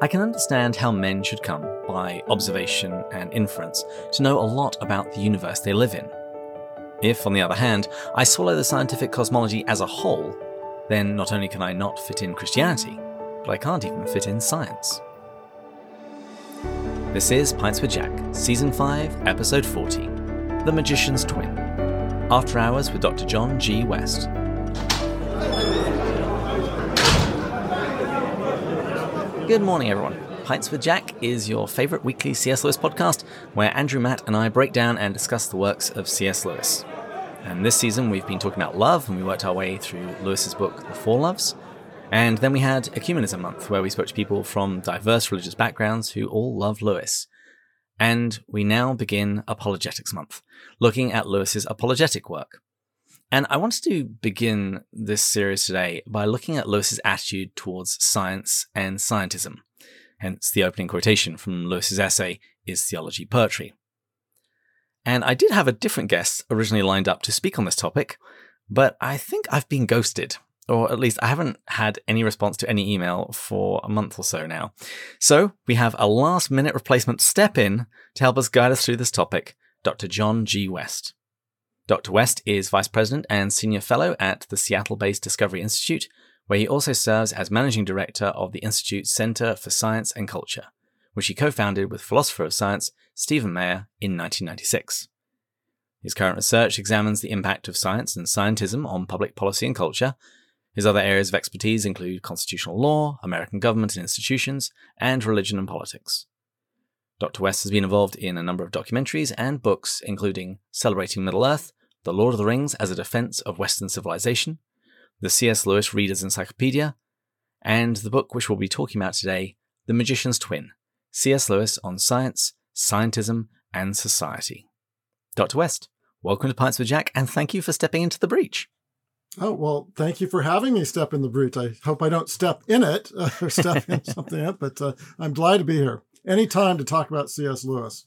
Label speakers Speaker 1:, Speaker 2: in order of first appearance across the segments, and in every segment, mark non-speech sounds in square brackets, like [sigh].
Speaker 1: I can understand how men should come, by observation and inference, to know a lot about the universe they live in. If, on the other hand, I swallow the scientific cosmology as a whole, then not only can I not fit in Christianity, but I can't even fit in science. This is Pints with Jack, Season 5, Episode 40 The Magician's Twin. After Hours with Dr. John G. West. Good morning, everyone. Pints with Jack is your favourite weekly C.S. Lewis podcast where Andrew, Matt, and I break down and discuss the works of C.S. Lewis. And this season we've been talking about love, and we worked our way through Lewis's book, The Four Loves. And then we had Ecumenism Month, where we spoke to people from diverse religious backgrounds who all love Lewis. And we now begin Apologetics Month, looking at Lewis's apologetic work. And I wanted to begin this series today by looking at Lewis's attitude towards science and scientism. Hence, the opening quotation from Lewis's essay, Is Theology Poetry? And I did have a different guest originally lined up to speak on this topic, but I think I've been ghosted, or at least I haven't had any response to any email for a month or so now. So we have a last minute replacement step in to help us guide us through this topic, Dr. John G. West. Dr. West is Vice President and Senior Fellow at the Seattle based Discovery Institute, where he also serves as Managing Director of the Institute's Center for Science and Culture, which he co founded with philosopher of science Stephen Meyer in 1996. His current research examines the impact of science and scientism on public policy and culture. His other areas of expertise include constitutional law, American government and institutions, and religion and politics. Dr. West has been involved in a number of documentaries and books, including Celebrating Middle Earth, the Lord of the Rings as a Defense of Western Civilization, the C.S. Lewis Reader's Encyclopedia, and the book which we'll be talking about today, The Magician's Twin C.S. Lewis on Science, Scientism, and Society. Dr. West, welcome to Pints with Jack, and thank you for stepping into the breach.
Speaker 2: Oh, well, thank you for having me step in the breach. I hope I don't step in it uh, [laughs] or step in [laughs] something up, but uh, I'm glad to be here. Any time to talk about C.S. Lewis.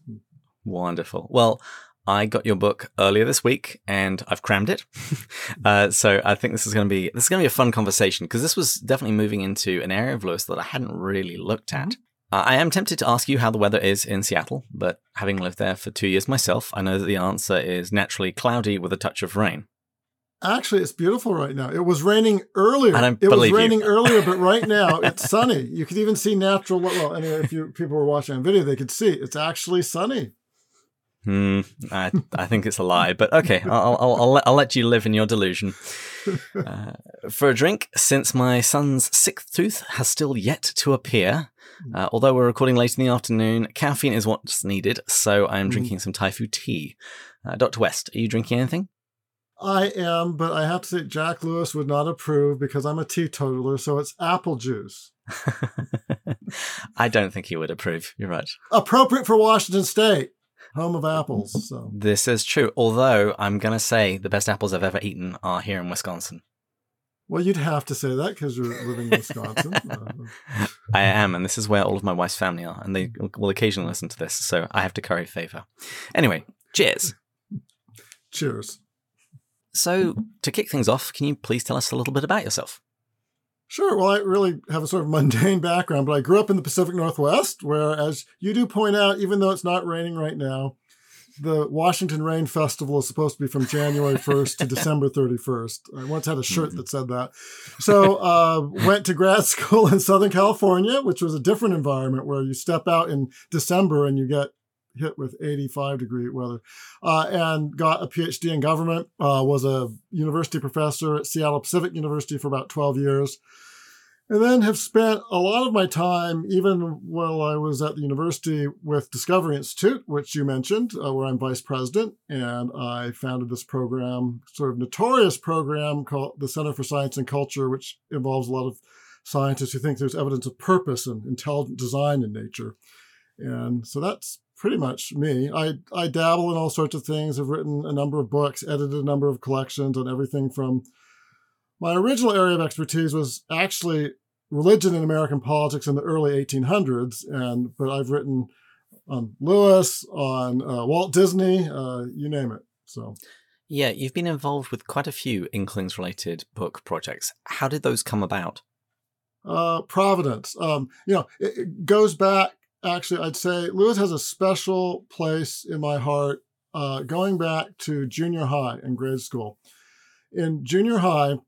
Speaker 1: Wonderful. Well, I got your book earlier this week and I've crammed it. [laughs] uh, so I think this is going to be this is going to be a fun conversation because this was definitely moving into an area of Lewis that I hadn't really looked at. Mm-hmm. Uh, I am tempted to ask you how the weather is in Seattle, but having lived there for two years myself, I know that the answer is naturally cloudy with a touch of rain.
Speaker 2: Actually, it's beautiful right now. It was raining earlier.
Speaker 1: I don't
Speaker 2: it
Speaker 1: believe
Speaker 2: was raining
Speaker 1: you.
Speaker 2: earlier, but right now [laughs] it's sunny. You could even see natural. Well, anyway, if you people were watching on video, they could see it's actually sunny.
Speaker 1: Hmm, I, I think it's a lie, but okay, I'll, I'll, I'll, let, I'll let you live in your delusion. [laughs] Uh, for a drink, since my son's sixth tooth has still yet to appear, uh, although we're recording late in the afternoon, caffeine is what's needed, so I am
Speaker 2: Mhm.
Speaker 1: drinking some Typhoo tea. Uh, Dr. West, are you drinking anything?
Speaker 2: I am, but I have to say Jack Lewis would not approve because I'm a teetotaler, so it's apple juice. [laughs]
Speaker 1: I don't think he would approve. You're right.
Speaker 2: Appropriate for Washington State, home of apples. So
Speaker 1: This is true, although I'm going to say the best apples I've ever eaten are here in Wisconsin.
Speaker 2: well, you'd have to say that because you're living in Wisconsin. [laughs] Uh,
Speaker 1: I am, and this is where all of my wife's family are, and they will occasionally listen to this, so I have to curry favor. Anyway, cheers.
Speaker 2: cheers.
Speaker 1: So, to kick things off, can you please tell us a little bit about yourself?
Speaker 2: Sure. Well, I really have a sort of mundane [laughs] background, but I grew up in the Pacific Northwest, where, as you do point out, even though it's not raining right now, the Washington Rain Festival is supposed to be from January [laughs] 1st to December 31st. I once had a shirt that said that. So, uh, went to grad [laughs] school in Southern California, which was a different environment where you step out in December and you get hit with 85 degree weather uh, and got a phd in government uh, was a university professor at seattle pacific university for about 12 years and then have spent a lot of my time, even while I was at the university, with Discovery Institute, which you mentioned, uh, where I'm vice president. And I founded this program, sort of notorious program called the Center for Science and Culture, which involves a lot of scientists who think there's evidence of purpose and intelligent design in nature. And so that's pretty much me. I, I dabble in all sorts of things. I've written a number of books, edited a number of collections on everything from my original area of expertise was actually religion in American politics in the early 1800s, and but I've written on Lewis, on uh, Walt Disney, uh, you name it. So
Speaker 1: Yeah, you've been involved with quite a few Inklings related book projects. How did those come about?
Speaker 2: uh, Providence. Um, you know, it, it, goes back. Actually, I'd say Lewis has a special place in my heart. Uh, going back to junior high and grade school. In junior high,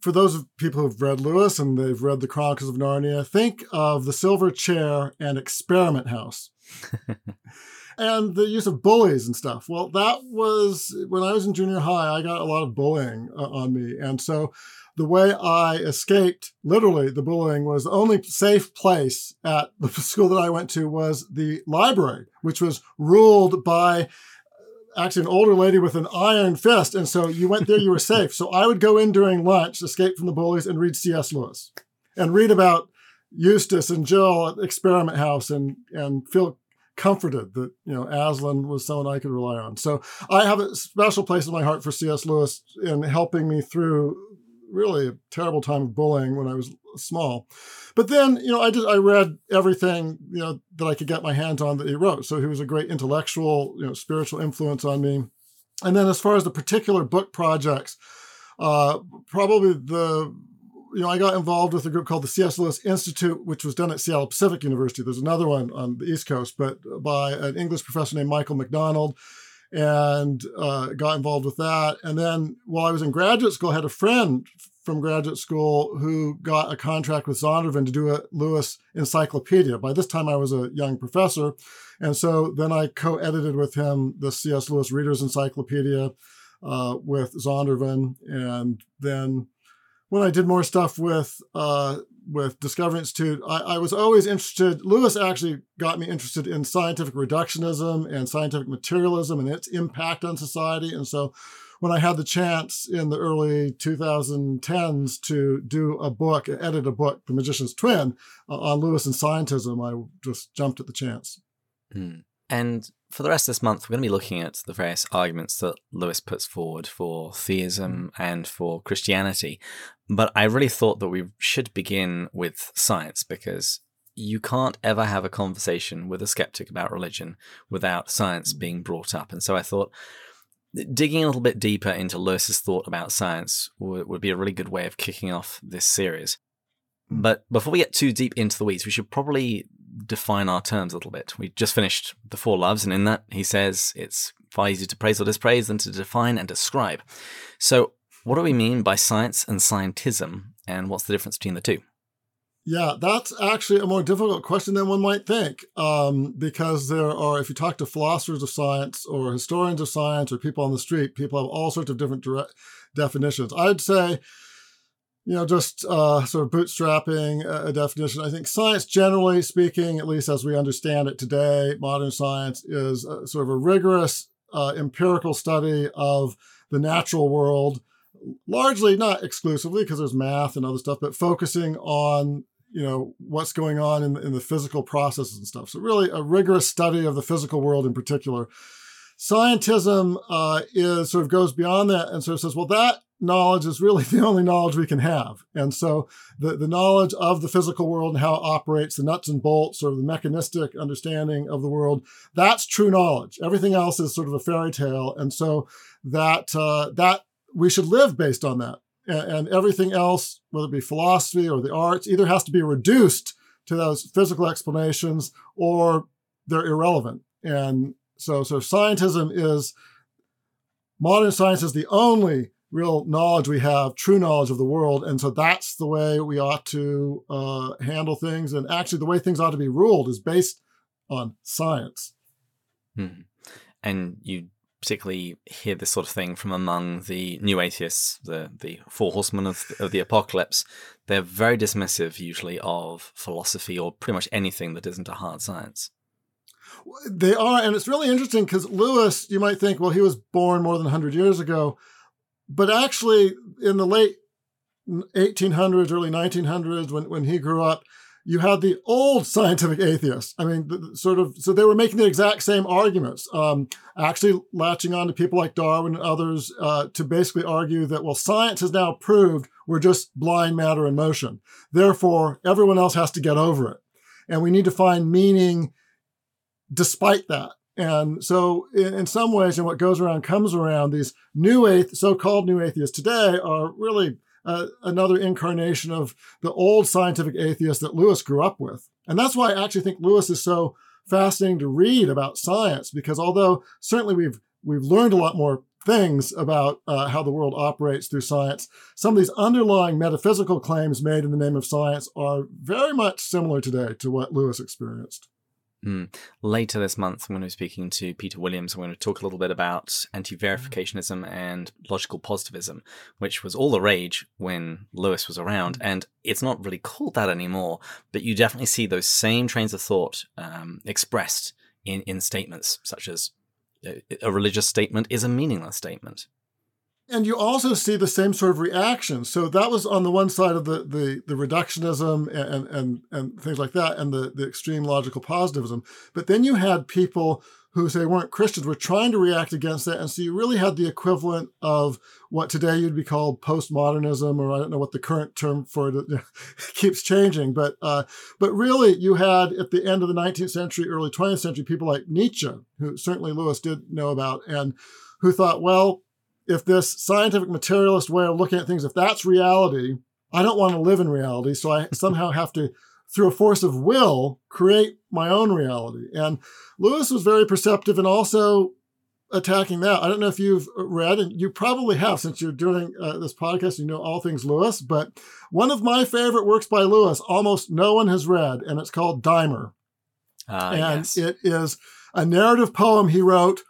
Speaker 2: for those of people who've read Lewis and they've read the Chronicles of Narnia, think of the Silver Chair and Experiment House. [laughs] and the use of bullies and stuff. Well, that was when I was in junior high, I got a lot of bullying uh, on me. And so the way I escaped literally the bullying was the only safe place at the [laughs] school that I went to was the library, which was ruled by actually an older lady with an iron fist. And so you went there, you were safe. So I would go in during lunch, escape from the bullies, and read C.S. Lewis and read about Eustace and Jill at Experiment House and, and feel comforted that, you know, Aslan was someone I could rely on. So I have a special place in my heart for C.S. Lewis in helping me through really a terrible time of bullying when I was small. But then, you know, I just I read everything, you know, that I could get my hands on that he wrote. So he was a great intellectual, you know, spiritual influence on me. And then as far as the particular book projects, uh, probably the you know, I got involved with a group called the C.S. Lewis Institute, which was done at Seattle Pacific University. There's another one on the East Coast, but by an English professor named Michael McDonald, and uh, got involved with that. And then while I was in graduate school, I had a friend from graduate school who got a contract with Zondervan to do a Lewis encyclopedia. By this time, I was a young professor. And so then I co edited with him the C.S. Lewis Reader's Encyclopedia uh, with Zondervan. And then when I did more stuff with uh, with Discovery Institute, I, I, was always interested. Lewis actually got me interested in scientific reductionism and scientific materialism and its impact on society. And so when I had the chance in the early 2010s to do a book, edit a book, The Magician's Twin, uh, on Lewis and scientism, I just jumped at the chance.
Speaker 1: Mm. And for the rest of this month, we're going to be looking at the various arguments that Lewis puts forward for theism mm. and for Christianity. But I really thought that we should begin with science because you can't ever have a conversation with a skeptic about religion without science mm. being brought up. And so I thought digging a little bit deeper into Lewis's thought about science would, would be a really good way of kicking off this series. Mm. But before we get too deep into the weeds, we should probably define our terms a little bit. We just finished The Four Loves, and in that he says it's far easier to praise or dispraise than to define and describe. So, what do we mean by science and scientism, and what's the difference between the two?
Speaker 2: Yeah, that's actually a more difficult question than one might think, um, because there are, if you talk to philosophers of science or historians of science or people on the street, people have all sorts of different definitions. I'd say you know, just uh, sort of bootstrapping a, definition. I think science, generally speaking, at least as we understand it today, modern science is a, sort of a rigorous uh, empirical study of the natural world, largely not exclusively because there's math and other stuff, but focusing on you know what's going on in, in the physical processes and stuff. So really, a rigorous study of the physical world in particular. Scientism uh, is sort of goes beyond that and sort of says, well, that knowledge is really [laughs] the only knowledge we can have. And so the, the knowledge of the physical world and how it operates, the nuts and bolts, or the mechanistic understanding of the world, that's true knowledge. Everything else is sort of a fairy tale. And so that uh, that we should live based on that. And, and everything else, whether it be philosophy or the arts, either has to be reduced to those physical explanations or they're irrelevant. And so, so scientism is modern science is the only real knowledge we have, true knowledge of the world. And so that's the way we ought to uh, handle things. And actually, the way things ought to be ruled is based on science.
Speaker 1: Hmm. And you particularly hear this sort of thing from among the new atheists, the, the four horsemen of, of the apocalypse. They're very dismissive, usually, of philosophy or pretty much anything that isn't a hard science.
Speaker 2: They are, and it's really interesting because Lewis, you might think, well, he was born more than 100 years ago but actually, in the late 1800s, early 1900s, when, when he grew up, you had the old scientific atheists. I mean, the, sort of, so they were making the exact same arguments, um, actually latching on to people like Darwin and others uh, to basically argue that, well, science has now proved we're just blind matter in motion. Therefore, everyone else has to get over it. And we need to find meaning despite that. And so, in, in, some ways, and what goes around comes around, these new athe- so-called new atheists today are really uh, another incarnation of the old scientific atheist that Lewis grew up with. And that's why I actually think Lewis is so fascinating to read about science, because although certainly we've we've learned a lot more things about uh, how the world operates through science. Some of these underlying metaphysical claims made in the name of science are very much similar today to what Lewis experienced.
Speaker 1: Mm. Later this month, I'm going to be speaking to Peter Williams. I'm going to talk a little bit about anti verificationism and logical positivism, which was all the rage when Lewis was around. And it's not really called that anymore, but you definitely see those same trains of thought um, expressed in, in statements such as a religious statement is a meaningless statement.
Speaker 2: And you also see the same sort of reaction. So that was on the one side of the the, the reductionism and, and and things like that, and the, the extreme logical positivism. But then you had people who say weren't Christians were trying to react against that. And so you really had the equivalent of what today you'd be called postmodernism, or I don't know what the current term for it [laughs] keeps changing. But uh, but really you had at the end of the 19th century, early 20th century, people like Nietzsche, who certainly Lewis did know about, and who thought, well, if this scientific materialist way of looking at things, if that's reality, I don't want to live in reality. So I [laughs] somehow have to through a force of will, create my own reality. And Lewis was very perceptive and also attacking that. I don't know if you've read, and you probably have since you're doing uh, this podcast, you know all things Lewis, but one of my favorite works by Lewis, almost no one has read, and it's called Dymer.
Speaker 1: Uh,
Speaker 2: and
Speaker 1: yes.
Speaker 2: it is a narrative poem he wrote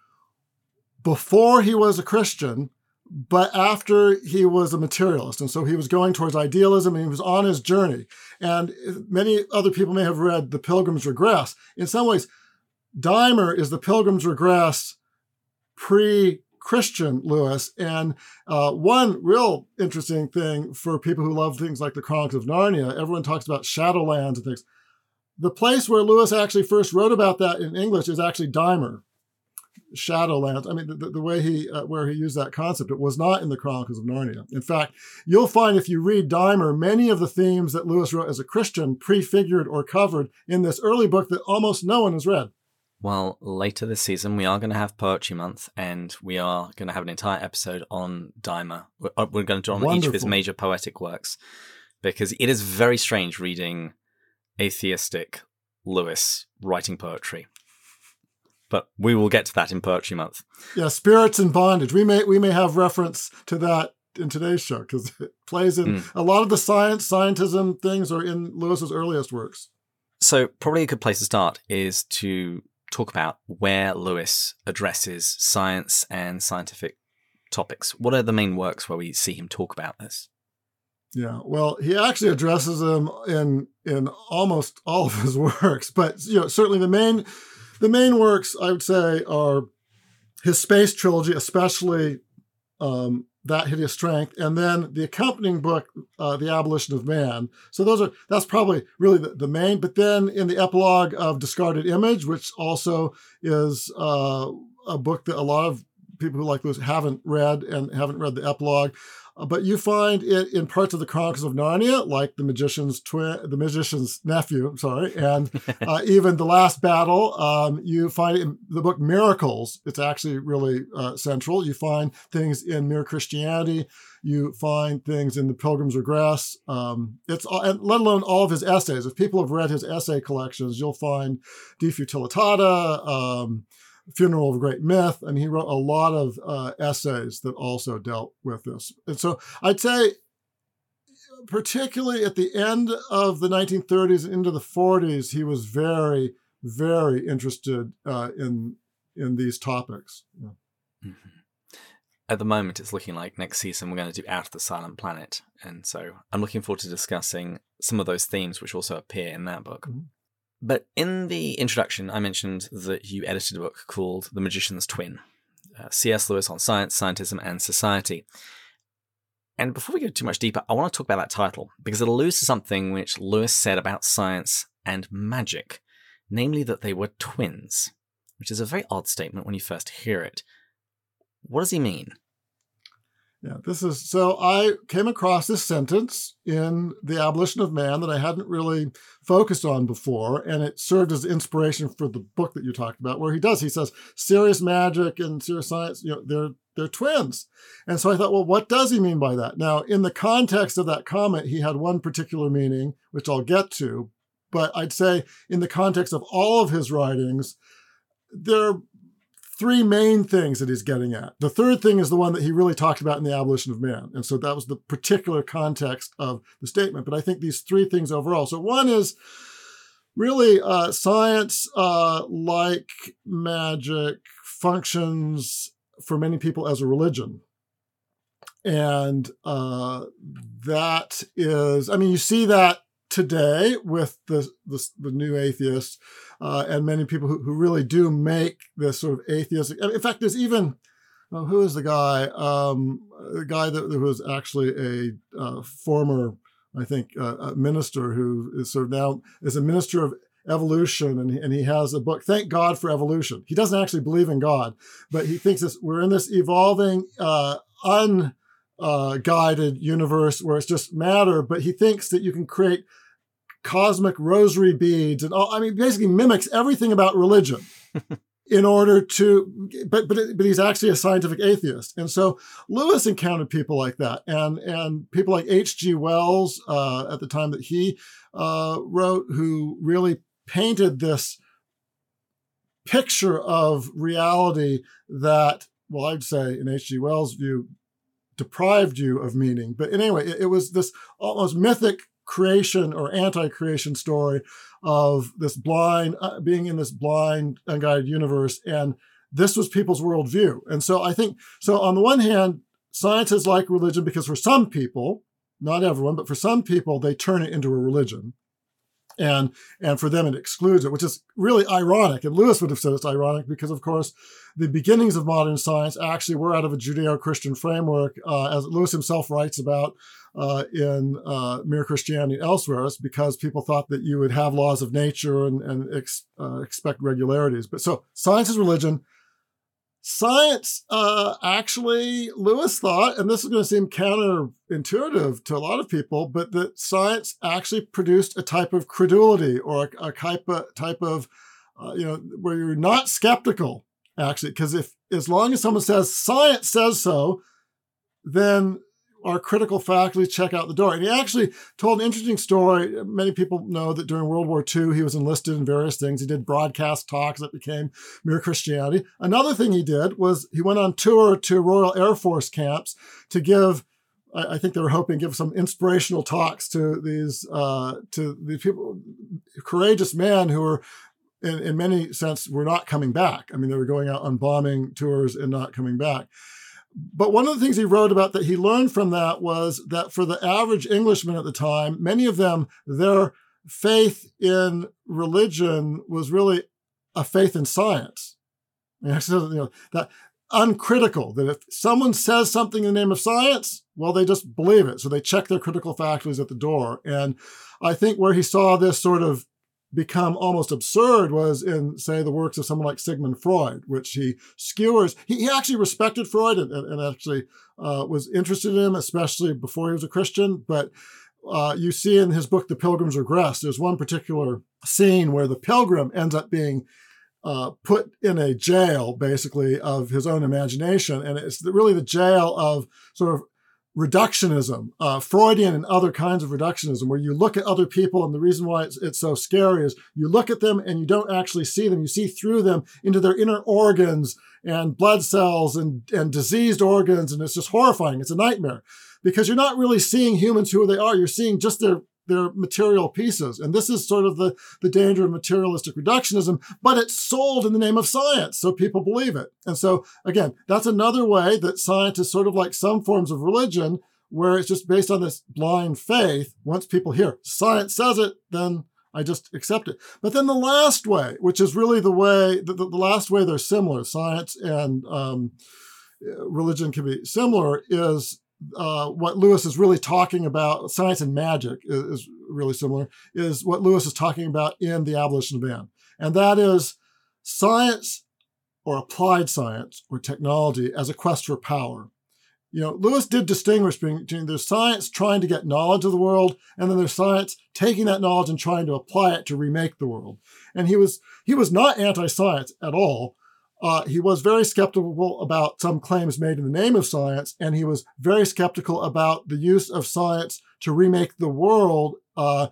Speaker 2: before he was a Christian but after he was a materialist. And so he was going towards idealism and he was on his journey. And many other people may have read the pilgrim's regress. In some ways Dymer is the pilgrim's regress pre christian lewis. And uh, one real interesting thing for people who love things like the chronicles of narnia everyone talks about shadowlands and things. The place where lewis actually first wrote about that in english is actually Dymer Shadowlands. I mean, the, the way he uh, where he used that concept, it was not in the Chronicles of Narnia. In fact, you'll find if you read Dymer, many of the themes that Lewis wrote as a Christian prefigured or covered in this early book that almost no one has read.
Speaker 1: Well, later this season, we are going to have Poetry Month, and we are going to have an entire episode on Dymer. We're, uh, we're going to do on Wonderful. each of his major poetic works, because it is very strange reading atheistic Lewis writing poetry but we will get to that in Poetry Month.
Speaker 2: Yeah, Spirits in Bondage. We may we may have reference to that in today's show because it plays in mm. a lot of the science scientism things are in Lewis's earliest works.
Speaker 1: So probably a good place to start is to talk about where Lewis addresses science and scientific topics. What are the main works where we see him talk about this?
Speaker 2: Yeah, well, he actually addresses them in in almost all of his [laughs] works, but you know, certainly the main the main works I would say are his space trilogy, especially um, that hideous strength, and then the accompanying book, uh, The Abolition of Man. So those are that's probably really the, the, main. But then in the epilogue of Discarded Image, which also is uh, a book that a lot of people who like Lewis haven't read and haven't read the epilogue. Uh, but you find it in parts of the Chronicles of Narnia, like the magician's twin, the magician's nephew, sorry, and [laughs] uh, even the Last Battle. Um, you find in the book Miracles. It's actually really uh, central. You find things in Mere Christianity. You find things in the Pilgrim's Regress. Um, it's and let alone all of his essays. If people have read his essay collections, you'll find De Futilitate. Um, Funeral of a Great Myth, and he wrote a lot of uh, essays that also dealt with this. And so I'd say, particularly at the end of the 1930s and into the 40s, he was very, very interested uh, in in these topics. Yeah. Mm-hmm.
Speaker 1: At the moment, it's looking like next season we're going to do Out of the Silent Planet, and so I'm looking forward to discussing some of those themes which also appear in that book. Mm-hmm. But in the introduction, I mentioned that you edited a book called The Magician's Twin uh, C.S. Lewis on Science, Scientism, and Society. And before we go too much deeper, I want to talk about that title because it alludes to something which Lewis said about science and magic, namely that they were twins, which is a very odd statement when you first hear it. What does he mean?
Speaker 2: Yeah, this is so I came across this sentence in The Abolition of Man that I hadn't really focused on before, and it served as inspiration for the book that you talked about, where he does. He says serious magic and serious science, you know, they're they're twins. And so I thought, well, what does he mean by that? Now, in the context of that comment, he had one particular meaning, which I'll get to. But I'd say in the context of all of his writings, there are three main things that he's getting at. The third thing is the one that he really talked about in the abolition of man. And so that was the particular context of the statement. But I think these three things overall. So one is really uh, science, uh, like magic, functions for many people as a religion. And uh, that is, I mean, you see that today with the, the, the new atheists uh, and many people who, who really do make this sort of atheistic. In fact, there's even, well, who is the guy? Um, the guy that, that was actually a uh, former, I think, uh, minister who is sort of now is a minister of evolution and he, and he has a book thank god for evolution he doesn't actually believe in god but he thinks this, we're in this evolving uh, unguided uh, universe where it's just matter but he thinks that you can create cosmic rosary beads and all i mean basically mimics everything about religion [laughs] in order to but but but he's actually a scientific atheist and so lewis encountered people like that and and people like hg wells uh, at the time that he uh, wrote who really painted this picture of reality that, well, I'd say in H.G. Wells' view, deprived you of meaning. But anyway, it, it was this almost mythic creation or anti-creation story of this blind uh, being in this blind unguided universe and this was people's worldview. And so i think so on the one hand science is like religion because for some people not everyone but for some people they turn it into a religion and and for them it excludes it, which is really ironic. And Lewis would have said it's ironic because, of course, the beginnings of modern science actually were out of a Judeo-Christian framework, uh, as Lewis himself writes about uh, in uh, Mere Christianity elsewhere. It's because people thought that you would have laws of nature and, and ex, uh, expect regularities. But so science is religion. Science, uh, actually, Lewis thought, and this is going to seem counterintuitive to a lot of people, but that science actually produced a type of credulity or a, a type of, type of uh, you know, where you're not skeptical, actually, because if as long as someone says science says so, then our critical faculty check out the door. And he actually told an interesting story. Many people know that during World War II, he was enlisted in various things. He did broadcast talks that became Mere Christianity. Another thing he did was he went on tour to Royal Air Force camps to give I think they were hoping give some inspirational talks to these uh, to these people, courageous men who were, in, in many sense, were not coming back. I mean, they were going out on bombing tours and not coming back. But one of the things he wrote about that he learned from that was that for the average Englishman at the time, many of them, their faith in religion was really a faith in science. you know, [laughs] that uncritical, that if someone says something in the name of science, well, they just believe it. So they check their critical faculties at the door. And I think where he saw this sort of become almost absurd was in, say, the works of someone like Sigmund Freud, which he skewers. He, he actually respected Freud and, and actually uh, was interested in him, especially before he was a Christian. But uh, you see in his book, The Pilgrim's Regress, there's one particular scene where the pilgrim ends up being uh, put in a jail, basically, of his own imagination. And it's really the jail of sort of reductionism, uh, Freudian and other kinds of reductionism, where you look at other people, and the reason why it's, it's so scary is you look at them and you don't actually see them. You see through them into their inner organs and blood cells and, and diseased organs, and it's just horrifying. It's a nightmare because you're not really seeing humans who they are. You're seeing just their their material pieces. And this is sort of the, the danger of materialistic reductionism, but it's sold in the name of science. So people believe it. And so again, that's another way that science is sort of like some forms of religion where it's just based on this blind faith. Once people hear science says it, then I just accept it. But then the last way, which is really the way, the, the last way they're similar, science and um, religion can be similar, is uh, what Lewis is really talking about, science and magic is, is, really similar, is what Lewis is talking about in The Abolition of Man. And that is science or applied science or technology as a quest for power. You know, Lewis did distinguish between there's science trying to get knowledge of the world, and then there's science taking that knowledge and trying to apply it to remake the world. And he was he was not anti-science at all. Uh, he was very skeptical about some claims made in the name of science, and he was very skeptical about the use of science to remake the world uh,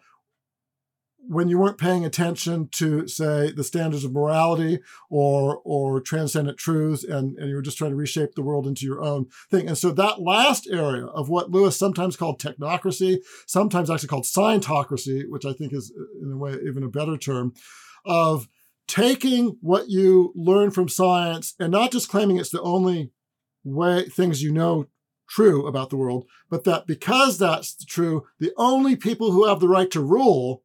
Speaker 2: when you weren't paying attention to, say, the standards of morality or or transcendent truths, and, and you were just trying to reshape the world into your own thing. And so that last area of what Lewis sometimes called technocracy, sometimes actually called scientocracy, which I think is in a way even a better term, of taking what you learn from science and not just claiming it's the only way things you know true about the world, but that because that's true, the only people who have the right to rule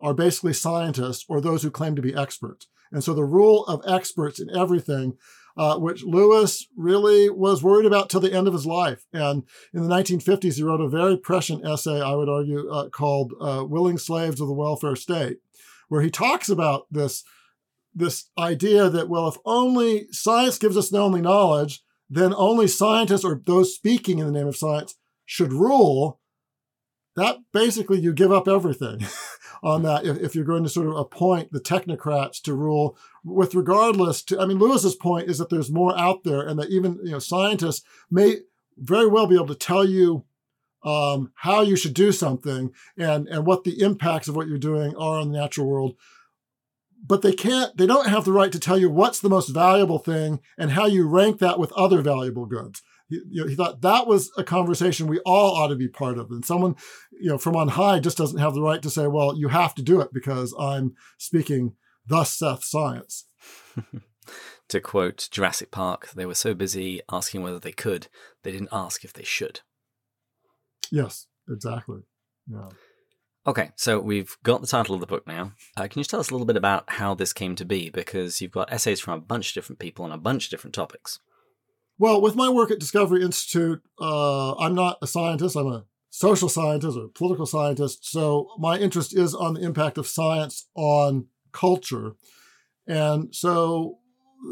Speaker 2: are basically scientists or those who claim to be experts. And so the rule of experts in everything, uh, which Lewis really was worried about till the end of his life. And in the 1950s, he wrote a very prescient essay, I would argue, uh, called uh, Willing Slaves of the Welfare State, where he talks about this, this idea that, well, if only science gives us the only knowledge, then only scientists or those speaking in the name of science should rule. That basically you give up everything. [laughs] on that if, if, you're going to sort of appoint the technocrats to rule with regardless to i mean lewis's point is that there's more out there and that even you know scientists may very well be able to tell you um, how you should do something and and what the impacts of what you're doing are on the natural world but they can't they don't have the right to tell you what's the most valuable thing and how you rank that with other valuable goods he, you know, he thought that was a conversation we all ought to be part of. And someone, you know, from on high just doesn't have the right to say, well, you have to do it because I'm speaking thus saith science. [laughs]
Speaker 1: to quote Jurassic Park, they were so busy asking whether they could, they didn't ask if they should.
Speaker 2: Yes, exactly. Yeah.
Speaker 1: Okay, so we've got the title of the book now. Uh, can you tell us a little bit about how this came to be? Because you've got essays from a bunch of different people on a bunch of different topics.
Speaker 2: Well, with my work at Discovery Institute, uh, I'm not a scientist. I'm a social scientist or political scientist. So my interest is on the impact of science on culture. And so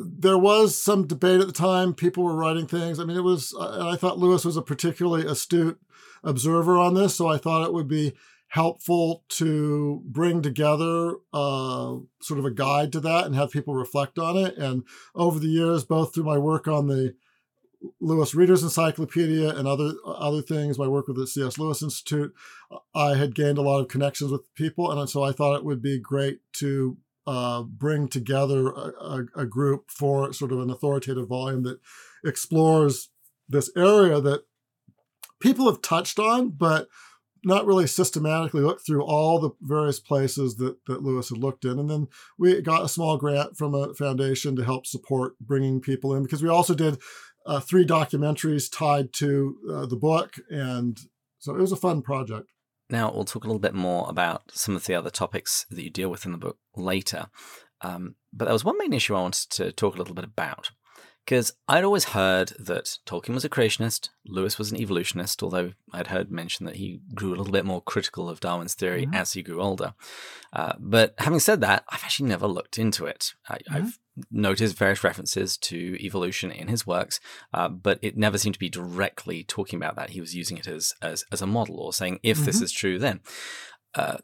Speaker 2: there was some debate at the time. People were writing things. I mean, it was, I thought Lewis was a particularly astute observer on this. So I thought it would be helpful to bring together uh, sort of a guide to that and have people reflect on it. And over the years, both through my work on the Lewis Reader's Encyclopedia and other other things. My work with the C.S. Lewis Institute, I had gained a lot of connections with people, and so I thought it would be great to uh, bring together a, a, group for sort of an authoritative volume that explores this area that people have touched on, but not really systematically looked through all the various places that, that Lewis had looked in. And then we got a small grant from a foundation to help support bringing people in because we also did uh, three documentaries tied to uh, the book. And so it was a fun project.
Speaker 1: Now, we'll talk a little bit more about some of the other topics that you deal with in the book later. Um, but there was one main issue I wanted to talk a little bit about. Because I'd always heard that Tolkien was a creationist, Lewis was an evolutionist, although I'd heard mention that he grew a little bit more critical of Darwin's theory mm-hmm. as he grew older. Uh, but having said that, I've actually never looked into it. I, have mm-hmm. noticed various references to evolution in his works, uh, but it never seemed to be directly talking about that. He was using it as as, as a model or saying, if mm-hmm. this is true, then. Uh,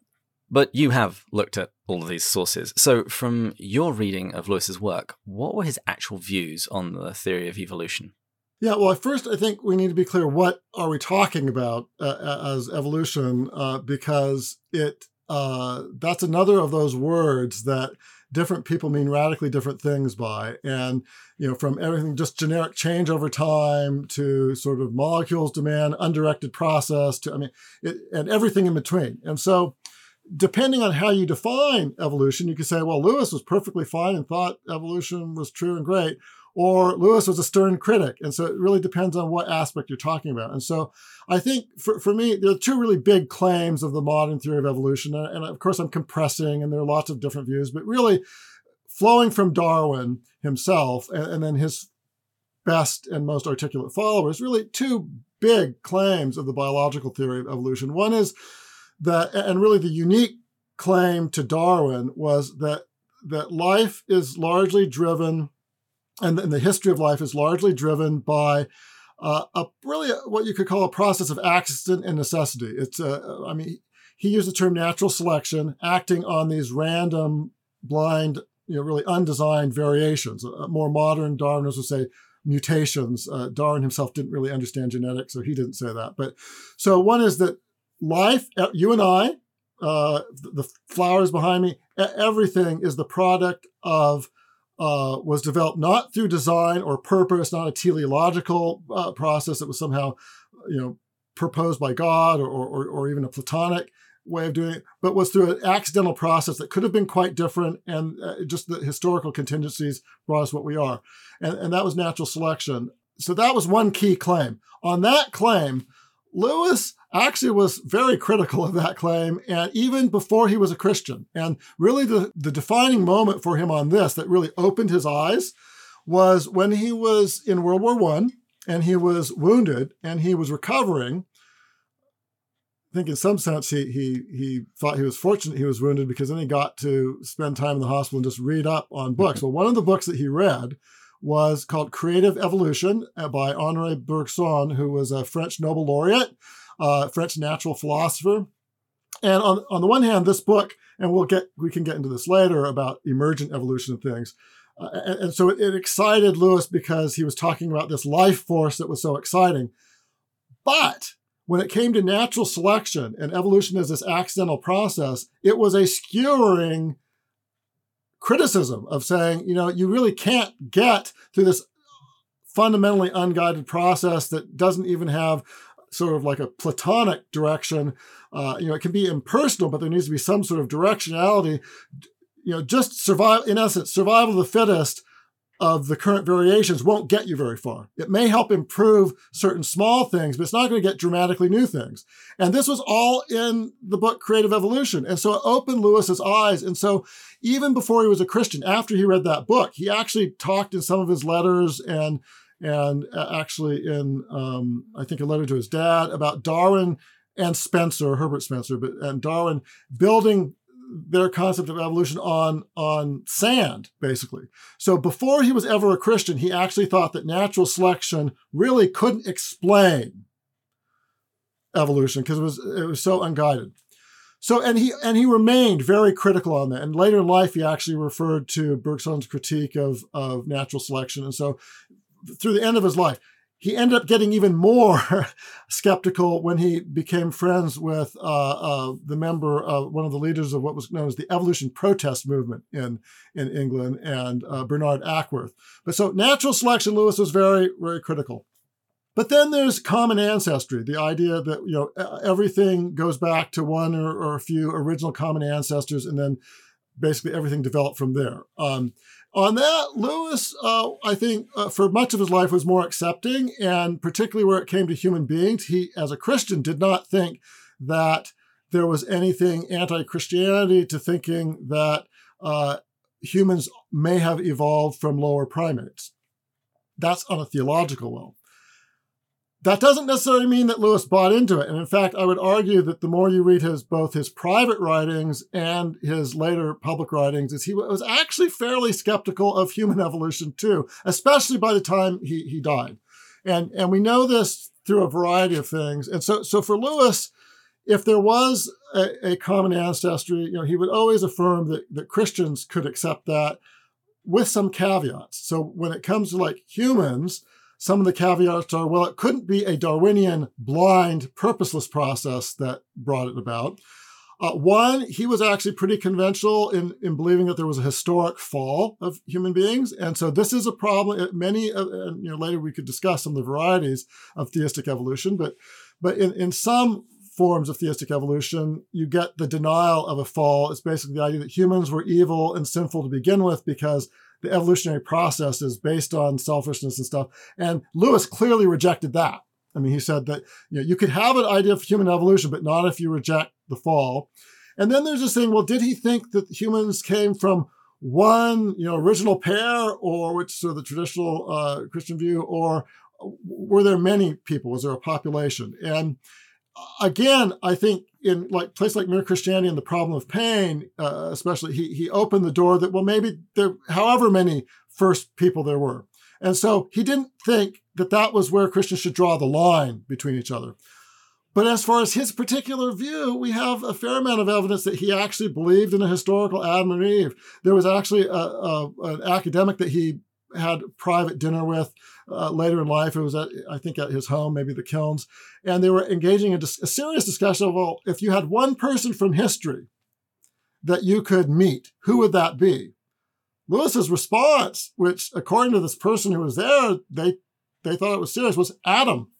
Speaker 1: but you have looked at all of these sources. So, from your reading of Lewis's work, what were his actual views on the theory of evolution?
Speaker 2: Yeah, well, first, I think we need to be clear what are we talking about uh, as evolution, uh, because it uh, that's another of those words that different people mean radically different things by, and you know, from everything just generic change over time to sort of molecules demand undirected process to I mean, it, and everything in between, and so depending on how you define evolution, you could say, well, Lewis was perfectly fine and thought evolution was true and great, or Lewis was a stern critic. And so it really depends on what aspect you're talking about. And so I think for, for me, there are two really big claims of the modern theory of evolution. And of course, I'm compressing, and there are lots of different views, but really flowing from Darwin himself and, and then his best and most articulate followers, really two big claims of the biological theory of evolution. One is that and really the unique claim to Darwin was that that life is largely driven and the history of life is largely driven by uh, a really what you could call a process of accident and necessity. It's uh, I mean he used the term natural selection, acting on these random blind you know, really undesigned variations. Uh, more modern Darwinists would say mutations. Uh, Darwin himself didn't really understand genetics, so he didn't say that. But so one is that life, you and I, uh, the flowers behind me, everything is the product of uh, was developed not through design or purpose, not a teleological uh, process that was somehow, you know, proposed by God or, or, or even a Platonic way of doing it, but was through an accidental process that could have been quite different. And uh, just the historical contingencies brought us what we are. And, and that was natural selection. So that was one key claim. On that claim, Lewis actually was very critical of that claim, and even before he was a Christian. And really, the, the defining moment for him on this that really opened his eyes was when he was in World War One and he was wounded and he was recovering. I think in some sense he he he thought he was fortunate he was wounded because then he got to spend time in the hospital and just read up on books. Well, one of the books that he read was called Creative Evolution uh, by Henri Bergson, who was a French Nobel laureate, uh, French natural philosopher. And on, on the one hand, this book, and we'll get we can get into this later about emergent evolution of things. Uh, and, and, so it, it excited Lewis because he was talking about this life force that was so exciting. But when it came to natural selection and evolution as this accidental process, it was a skewering criticism of saying, you know, you really can't get through this fundamentally unguided process that doesn't even have sort of like a platonic direction. Uh, you know, it can be impersonal, but there needs to be some sort of directionality. You know, just survive, in essence, survival of the fittest of the current variations won't get you very far. It may help improve certain small things, but it's not going to get dramatically new things. And this was all in the book Creative Evolution. And so it opened Lewis's eyes. And so even before he was a Christian, after he read that book, he actually talked in some of his letters and and actually in um, I think a letter to his dad about Darwin and Spencer, Herbert Spencer, but and Darwin building their concept of evolution on on sand basically. So before he was ever a christian he actually thought that natural selection really couldn't explain evolution because it was it was so unguided. So and he and he remained very critical on that. And later in life he actually referred to bergson's critique of of natural selection. And so through the end of his life he ended up getting even more [laughs] skeptical when he became friends with uh, uh, the member of one of the leaders of what was known as the evolution protest movement in, in England and uh, Bernard Acworth. But so natural selection, Lewis was very, very critical. But then there's common ancestry, the idea that you know everything goes back to one or, or a few original common ancestors, and then basically everything developed from there. Um, on that, Lewis, uh, I think, uh, for much of his life was more accepting, and particularly where it came to human beings, he, as a Christian, did not think that there was anything anti-Christianity to thinking that uh, humans may have evolved from lower primates. That's on a theological level. That doesn't necessarily mean that Lewis bought into it. And in fact, I would argue that the more you read his both his private writings and his later public writings, is he was actually fairly skeptical of human evolution too, especially by the time he, he died. And, and we know this through a variety of things. And so, so for Lewis, if there was a, a common ancestry, you know, he would always affirm that, that Christians could accept that with some caveats. So when it comes to like humans, some of the caveats are well, it couldn't be a Darwinian blind, purposeless process that brought it about. Uh, one, he was actually pretty conventional in, in believing that there was a historic fall of human beings. And so this is a problem. Many, uh, and you know, later we could discuss some of the varieties of theistic evolution, but, but in, in some forms of theistic evolution, you get the denial of a fall. It's basically the idea that humans were evil and sinful to begin with because the evolutionary process is based on selfishness and stuff. And Lewis clearly rejected that. I mean, he said that you, know, you could have an idea of human evolution, but not if you reject the fall. And then there's this thing, well, did he think that humans came from one, you know, original pair, or which sort of the traditional uh, Christian view, or were there many people? Was there a population? And again, I think in like place like Mere Christianity and the problem of pain, uh, especially, he he opened the door that well maybe there, however many first people there were, and so he didn't think that that was where Christians should draw the line between each other. But as far as his particular view, we have a fair amount of evidence that he actually believed in a historical Adam and Eve. There was actually a, a, an academic that he had private dinner with uh, later in life. It was at, I think, at his home, maybe the Kilns, and they were engaging in a, a serious discussion of, well, if you had one person from history that you could meet, who would that be? Lewis's response, which according to this person who was there, they they thought it was serious, was Adam.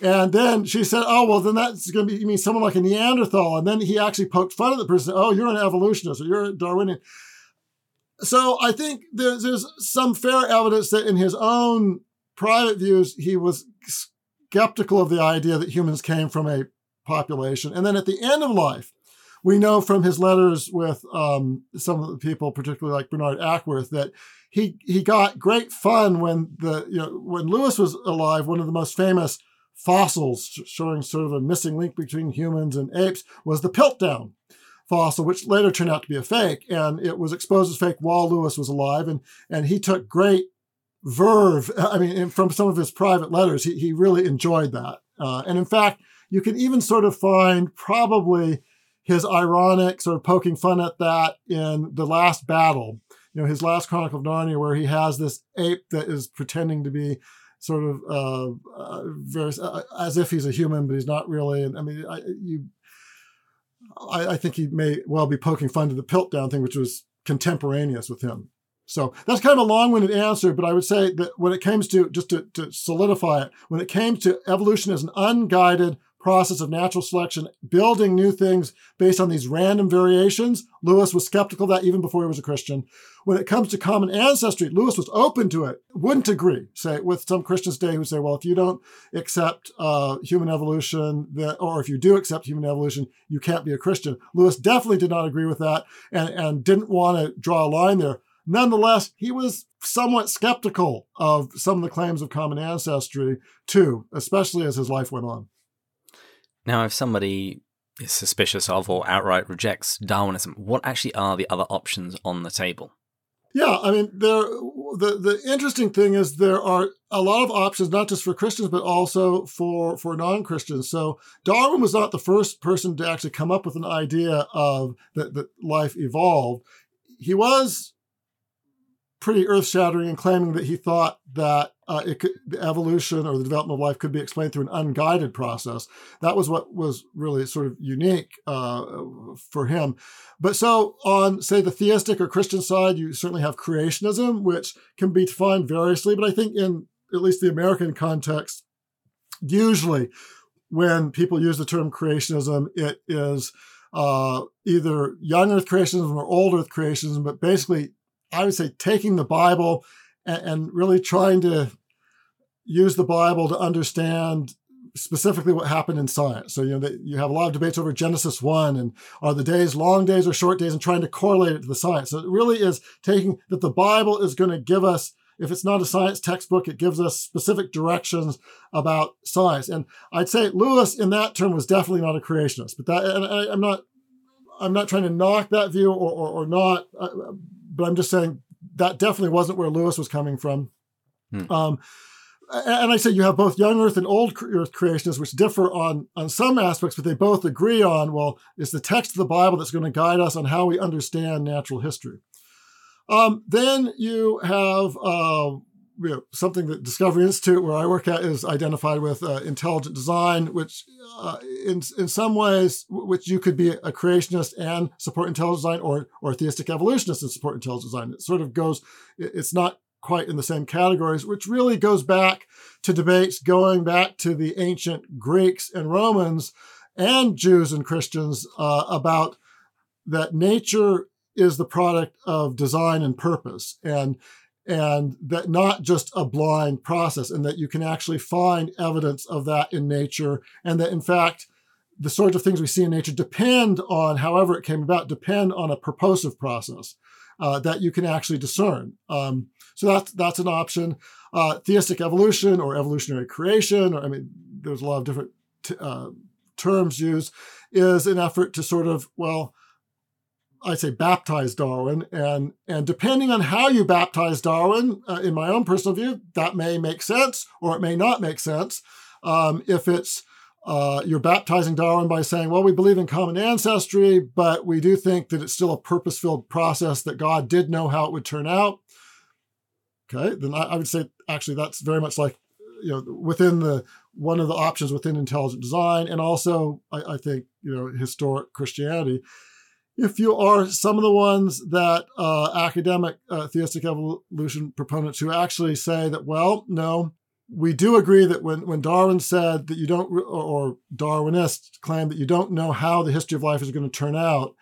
Speaker 2: And then she said, "Oh, well, then that's going to be you mean someone like a Neanderthal." And then he actually poked fun at the person. "Oh, you're an evolutionist, or you're a Darwinian." So I think there's, there's some fair evidence that in his own private views, he was skeptical of the idea that humans came from a population. And then at the end of life, we know from his letters with um, some of the people, particularly like Bernard Acworth, that he he got great fun when the you know when Lewis was alive. One of the most famous fossils showing sort of a missing link between humans and apes was the Piltdown fossil, which later turned out to be a fake, and it was exposed as fake while Lewis was alive, and and he took great verve. I mean, from some of his private letters, he he really enjoyed that, uh, and in fact, you can even sort of find probably his ironic sort of poking fun at that in the last battle, you know, his last Chronicle of Narnia, where he has this ape that is pretending to be sort of uh, uh, very uh, as if he's a human, but he's not really. And I mean, I, you, I, I, think he may well be poking fun to the Piltdown thing, which was contemporaneous with him. So that's kind of a long-winded answer, but I would say that when it comes to just to, to solidify it, when it came to evolution as an unguided process of natural selection, building new things based on these random variations. Lewis was skeptical of that even before he was a Christian. When it comes to common ancestry, Lewis was open to it, wouldn't agree, say, with some Christians today who say, well, if you don't accept uh, human evolution, that, or if you do accept human evolution, you can't be a Christian. Lewis definitely did not agree with that and, and didn't want to draw a line there. Nonetheless, he was somewhat skeptical of some of the claims of common ancestry too, especially as his life went on.
Speaker 1: Now, if somebody is suspicious of or outright rejects Darwinism, what actually are the other options on the table?
Speaker 2: Yeah, I mean, there. The the interesting thing is there are a lot of options, not just for Christians, but also for for non Christians. So Darwin was not the first person to actually come up with an idea of that that life evolved. He was pretty earth shattering in claiming that he thought that uh, it could, the evolution or the development of life could be explained through an unguided process. That was what was really sort of unique uh, for him. But so on, say, the theistic or Christian side, you certainly have creationism, which can be defined variously. But I think in at least the American context, usually when people use the term creationism, it is uh, either young earth creationism or old earth creationism, but basically I would say taking the Bible and, and really trying to use the Bible to understand specifically what happened in science. So, you know, you have a lot of debates over Genesis 1 and are the days long days or short days and trying to correlate it to the science. So it really is taking that the Bible is going to give us, if it's not a science textbook, it gives us specific directions about science. And I'd say Lewis in that term was definitely not a creationist, but that, and I, am not, I'm not trying to knock that view or, or, or not, uh, but I'm just saying that definitely wasn't where Lewis was coming from. Hmm. Um, and I say you have both young Earth and old Earth creationists, which differ on on some aspects, but they both agree on well, it's the text of the Bible that's going to guide us on how we understand natural history. Um, then you have uh, you know, something that Discovery Institute, where I work at, is identified with uh, intelligent design, which uh, in in some ways, which you could be a creationist and support intelligent design, or or theistic evolutionist and support intelligent design. It sort of goes. It's not quite in the same categories, which really goes back to debates going back to the ancient Greeks and Romans and Jews and Christians uh, about that nature is the product of design and purpose, and and that not just a blind process, and that you can actually find evidence of that in nature, and that in fact, the sorts of things we see in nature depend on, however it came about, depend on a purposive process uh, that you can actually discern. Um, so that's that's an option. Uh, theistic evolution or evolutionary creation, or I mean, there's a lot of different t- uh, terms used, is an effort to sort of well I say baptize Darwin, and and depending on how you baptize Darwin, uh, in my own personal view, that may make sense or it may not make sense. Um, if it's uh, you're baptizing Darwin by saying, well, we believe in common ancestry, but we do think that it's still a purpose filled process that God did know how it would turn out. Okay, then I, I would say actually that's very much like, you know, within the one of the options within intelligent design, and also I, I think, you know, historic Christianity if you are some of the ones that uh, academic uh, theistic evolution proponents who actually say that, well, no, we do agree that when, when Darwin said that you don't, or Darwinists claim that you don't know how the history of life is going to turn out,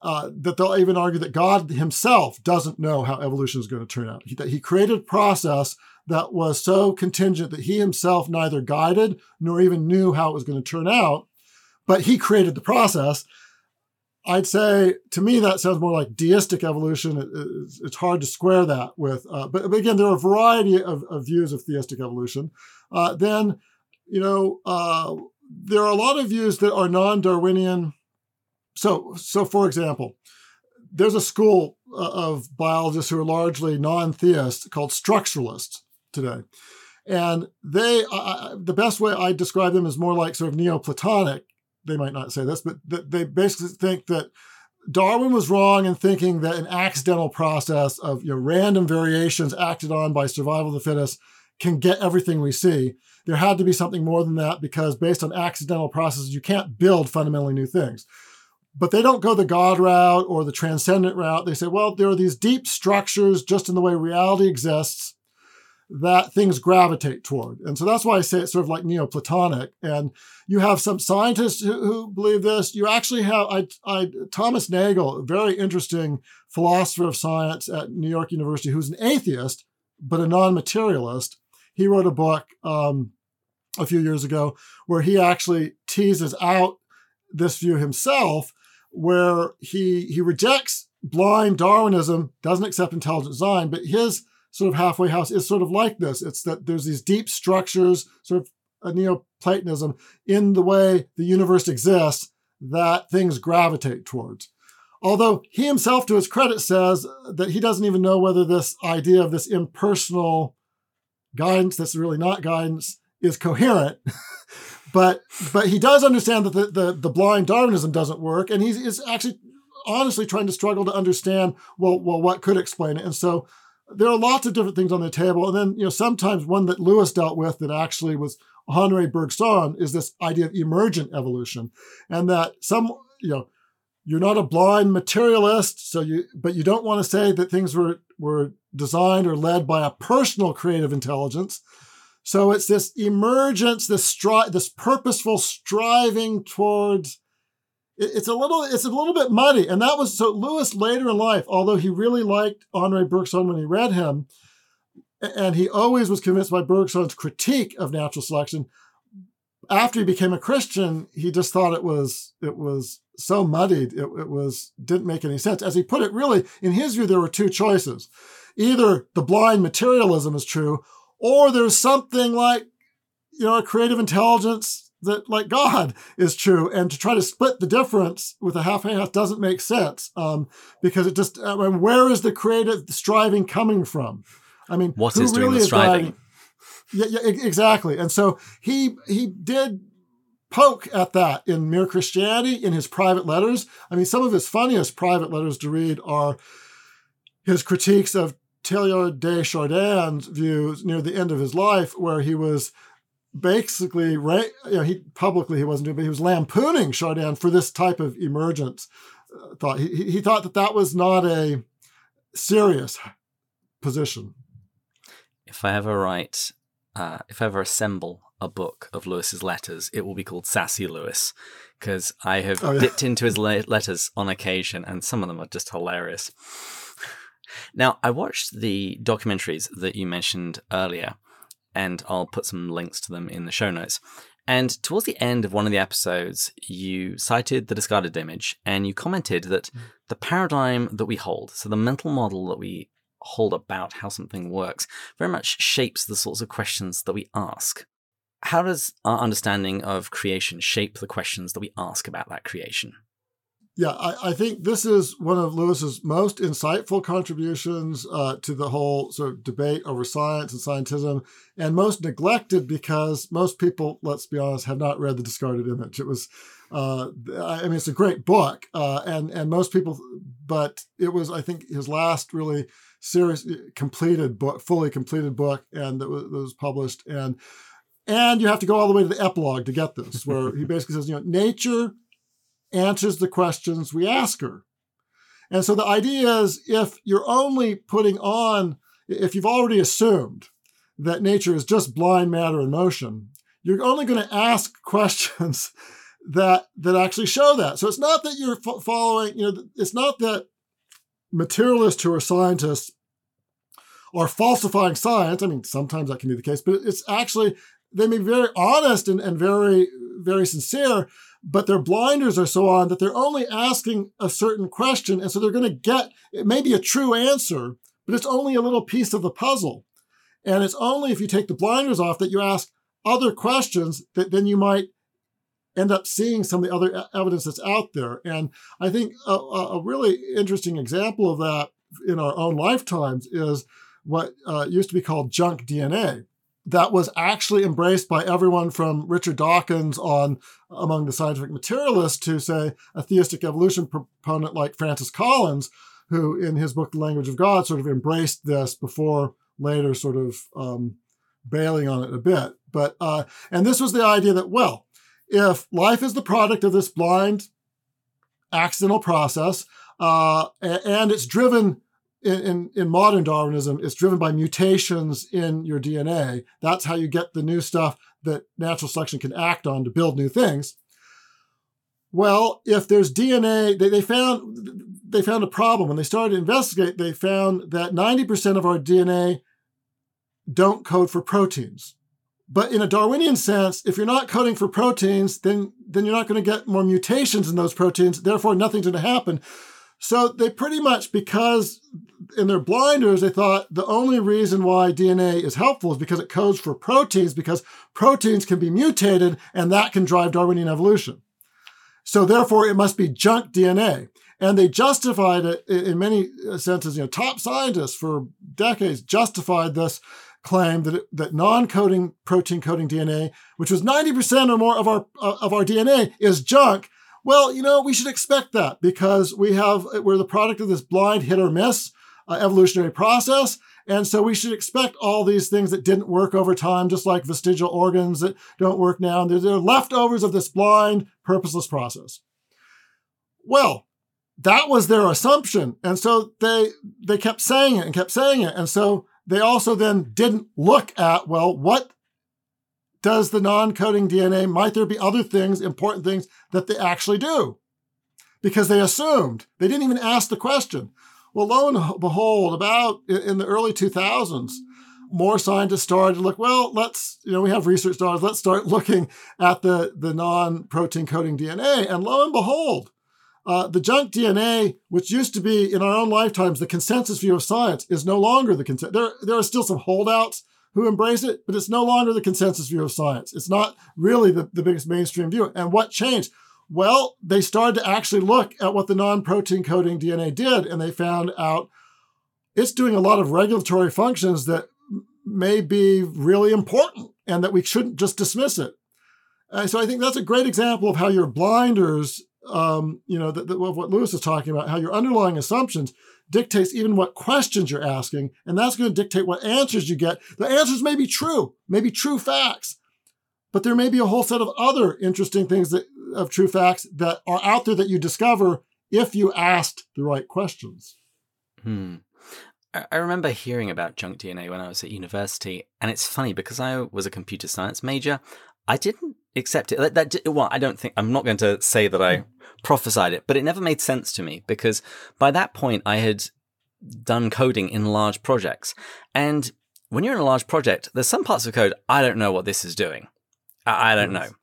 Speaker 2: uh, that they'll even argue that God himself doesn't know how evolution is going to turn out. He, that he created a process that was so contingent that he himself neither guided nor even knew how it was going to turn out, but he created the process. I'd say to me that sounds more like deistic evolution. It, it's, hard to square that with, uh, but, but, again, there are a variety of, of views of theistic evolution. Uh, then, you know, uh, there are a lot of views that are non-Darwinian. So, so for example, there's a school uh, of biologists who are largely non-theists called structuralists today, and they, the best way I describe them is more like sort of Neoplatonic they might not say this, but they basically think that Darwin was wrong in thinking that an accidental process of you know, random variations acted on by survival of the fittest can get everything we see. There had to be something more than that because based on accidental processes, you can't build fundamentally new things. But they don't go the God route or the transcendent route. They say, well, there are these deep structures just in the way reality exists that things gravitate toward. And so that's why I say it's sort of like Neoplatonic. And you have some scientists who, who believe this. You actually have I, I, Thomas Nagel, a very interesting philosopher of science at New York University, who's an atheist, but a non materialist. He wrote a book um, a few years ago where he actually teases out this view himself, where he, he rejects blind Darwinism, doesn't accept intelligent design, but his sort of halfway house is sort of like this. It's that there's these deep structures, sort of a Neoplatonism, in the way the universe exists that things gravitate towards. Although he himself, to his credit, says that he doesn't even know whether this idea of this impersonal guidance that's really not guidance is coherent. [laughs] but but he does understand that the, the, the blind Darwinism doesn't work, and he's is actually honestly trying to struggle to understand well well what could explain it. And so there are lots of different things on the table. And then, you know, sometimes one that Lewis dealt with that actually was Henri Bergson is this idea of emergent evolution. And that some, you know, you're not a blind materialist, so you but you don't want to say that things were were designed or led by a personal creative intelligence. So it's this emergence, this stri- this purposeful striving towards it's a little it's a little bit muddy. And that was so lewis later in life although he really liked henri bergson when he read him and he always was convinced by bergson's critique of natural selection after he became a christian he just thought it was it was so muddied it, it was didn't make any sense. As he put it really in his view there were two choices. Either the blind materialism is true or there's something like you know a creative intelligence that like God is true, and to try to split the difference with a half and half doesn't make sense um, because it just I mean, where is the creative striving coming from? I mean,
Speaker 1: what is really doing the striving?
Speaker 2: Yeah, yeah, exactly. And so he he did poke at that in Mere Christianity in his private letters. I mean, some of his funniest private letters to read are his critiques of Teilhard de Chardin's views near the end of his life, where he was basically, right, you know, he publicly he wasn't doing, but he was lampooning Chardin for this type of emergence uh, thought. He, he thought that that was not a serious position.
Speaker 1: If I ever write, uh, if I ever assemble a book of Lewis's letters, it will be called Sassy Lewis, because I have oh, yeah. dipped into his le- letters on occasion, and some of them are just hilarious. Now, I watched the documentaries that you mentioned earlier, and I'll put some links to them in the show notes. And towards the end of one of the episodes, you cited the discarded image and you commented that mm. the paradigm that we hold, so the mental model that we hold about how something works, very much shapes the sorts of questions that we ask. How does our understanding of creation shape the questions that we ask about that creation?
Speaker 2: Yeah, I, I, think this is one of Lewis's most insightful contributions uh, to the whole sort of debate over science and scientism, and most neglected because most people, let's be honest, have not read The Discarded Image. It was, uh, I mean, it's a great book, uh, and and most people, but it was, I think, his last really serious, completed book, fully completed book, and that was, that was published, and and you have to go all the way to the epilogue to get this, where he [laughs] basically says, you know, nature answers the questions we ask her. And so the idea is if you're only putting on, if you've already assumed that nature is just blind matter and motion, you're only going to ask [laughs] questions that that actually show that. So it's not that you're following, you know, it's not that materialists who are scientists are falsifying science. I mean, sometimes that can be the case, but it's actually they may be very honest and, and very, very sincere, but their blinders are so on that they're only asking a certain question. And so they're going to get, it may be a true answer, but it's only a little piece of the puzzle. And it's only if you take the blinders off that you ask other questions that then you might end up seeing some of the other evidence that's out there. And I think a, a really interesting example of that in our own lifetimes is what uh, used to be called junk DNA that was actually embraced by everyone from Richard Dawkins on among the scientific materialists to say a theistic evolution proponent like Francis Collins, who in his book The Language of God sort of embraced this before later sort of um, bailing on it a bit. But uh, and this was the idea that well, if life is the product of this blind accidental process uh, and it's driven in, in, in, modern Darwinism, it's driven by mutations in your DNA. That's how you get the new stuff that natural selection can act on to build new things. Well, if there's DNA, they, they found they found a problem when they started to investigate. They found that 90% of our DNA don't code for proteins. But in a Darwinian sense, if you're not coding for proteins, then then you're not going to get more mutations in those proteins. Therefore, nothing's going to happen. So they pretty much, because in their blinders, they thought the only reason why DNA is helpful is because it codes for proteins, because proteins can be mutated and that can drive Darwinian evolution. So therefore, it must be junk DNA. And they justified it in many senses. You know, top scientists for decades justified this claim that, that non-coding protein coding DNA, which was 90% or more of our, uh, of our DNA, is junk well, you know, we should expect that because we have, we're the product of this blind hit or miss uh, evolutionary process. And so we should expect all these things that didn't work over time, just like vestigial organs that don't work now. And they're, they're leftovers of this blind, purposeless process. Well, that was their assumption. And so they, they kept saying it and kept saying it. And so they also then didn't look at, well, what does the non-coding DNA, might there be other things, important things that they actually do? Because they assumed. They didn't even ask the question. Well, lo and behold, about in the early 2000s, more scientists started to look, well, let's, you know, we have research dollars, let's start [laughs] looking at the, the non-protein coding DNA. And lo and behold, uh, the junk DNA, which used to be in our own lifetimes the consensus view of science, is no longer the consensus. There, there are still some holdouts who embrace it, but it's no longer the consensus view of science. It's not really the, the biggest mainstream view. And what changed? Well, they started to actually look at what the non protein coding DNA did, and they found out it's doing a lot of regulatory functions that may be really important and that we shouldn't just dismiss it. And so I think that's a great example of how your blinders, um, you know, the, the, of what Lewis is talking about, how your underlying assumptions dictates even what questions you're asking, and that's going to dictate what answers you get. The answers may be true, maybe true facts, but there may be a whole set of other interesting things that, of true facts that are out there that you discover if you asked the right questions.
Speaker 1: Hmm. I remember hearing about junk DNA when I was at university, and it's funny because I was a computer science major. I didn't accept it. That, that, well, I don't think I'm not going to say that I prophesied it, but it never made sense to me because by that point I had done coding in large projects. And when you're in a large project, there's some parts of code I don't know what this is doing. I, I don't yes. know.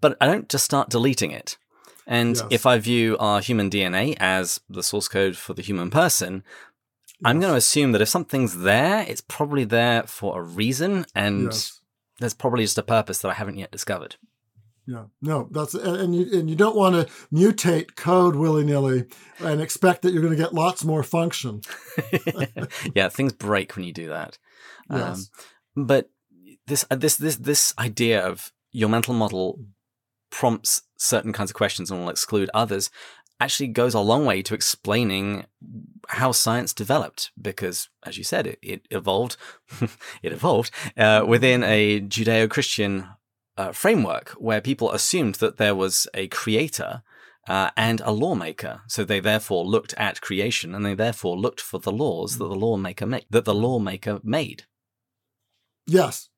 Speaker 1: But I don't just start deleting it. And yes. if I view our human DNA as the source code for the human person, yes. I'm going to assume that if something's there, it's probably there for a reason and there's probably just a purpose that I haven't yet discovered.
Speaker 2: Yeah, no, that's and you and you don't want to mutate code willy nilly and expect that you're going to get lots more function. [laughs] [laughs]
Speaker 1: yeah, things break when you do that.
Speaker 2: Yes.
Speaker 1: Um, but this uh, this this this idea of your mental model prompts certain kinds of questions and will exclude others actually goes a long way to explaining how science developed because as you said it, it evolved [laughs] it evolved uh, within a judeo-christian uh, framework where people assumed that there was a creator uh, and a lawmaker. So they therefore looked at creation, and they therefore looked for the laws that the lawmaker made. That the lawmaker made.
Speaker 2: Yes,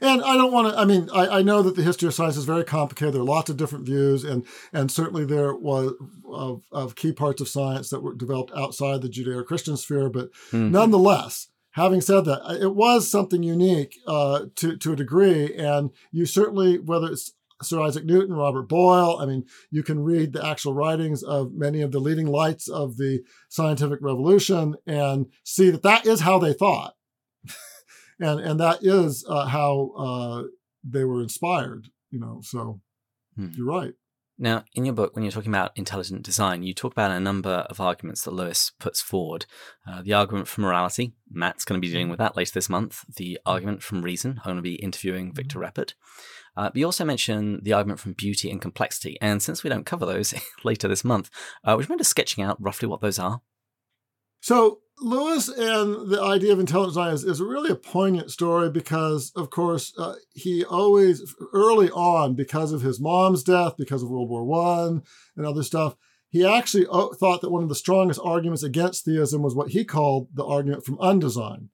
Speaker 2: and I don't want to. I mean, I, I, know that the history of science is very complicated. There are lots of different views, and and certainly there was of, of key parts of science that were developed outside the Judeo-Christian sphere. But mm-hmm. nonetheless, having said that, it was something unique uh, to to a degree, and you certainly whether it's Sir Isaac Newton, Robert Boyle. I mean, you can read the actual writings of many of the leading lights of the scientific revolution and see that that is how they thought and and that is uh, how uh, they were inspired. You know, so hmm. you're right.
Speaker 1: Now, in your book, when you're talking about intelligent design, you talk about a number of arguments that Lewis puts forward. Uh, the argument for morality, Matt's going to be dealing with that later this month. The argument from reason, I'm going to be interviewing mm-hmm. Victor Reppert. Uh, but you also mention the argument from beauty and complexity. And since we don't cover those [laughs] later this month, uh, would you mind just sketching out roughly what those are?
Speaker 2: So, Lewis and the idea of intelligent design is, is really a poignant story because, of course, uh, he always, early on, because of his mom's death, because of World War One and other stuff, he actually uh, thought that one of the strongest arguments against theism was what he called the argument from undesign.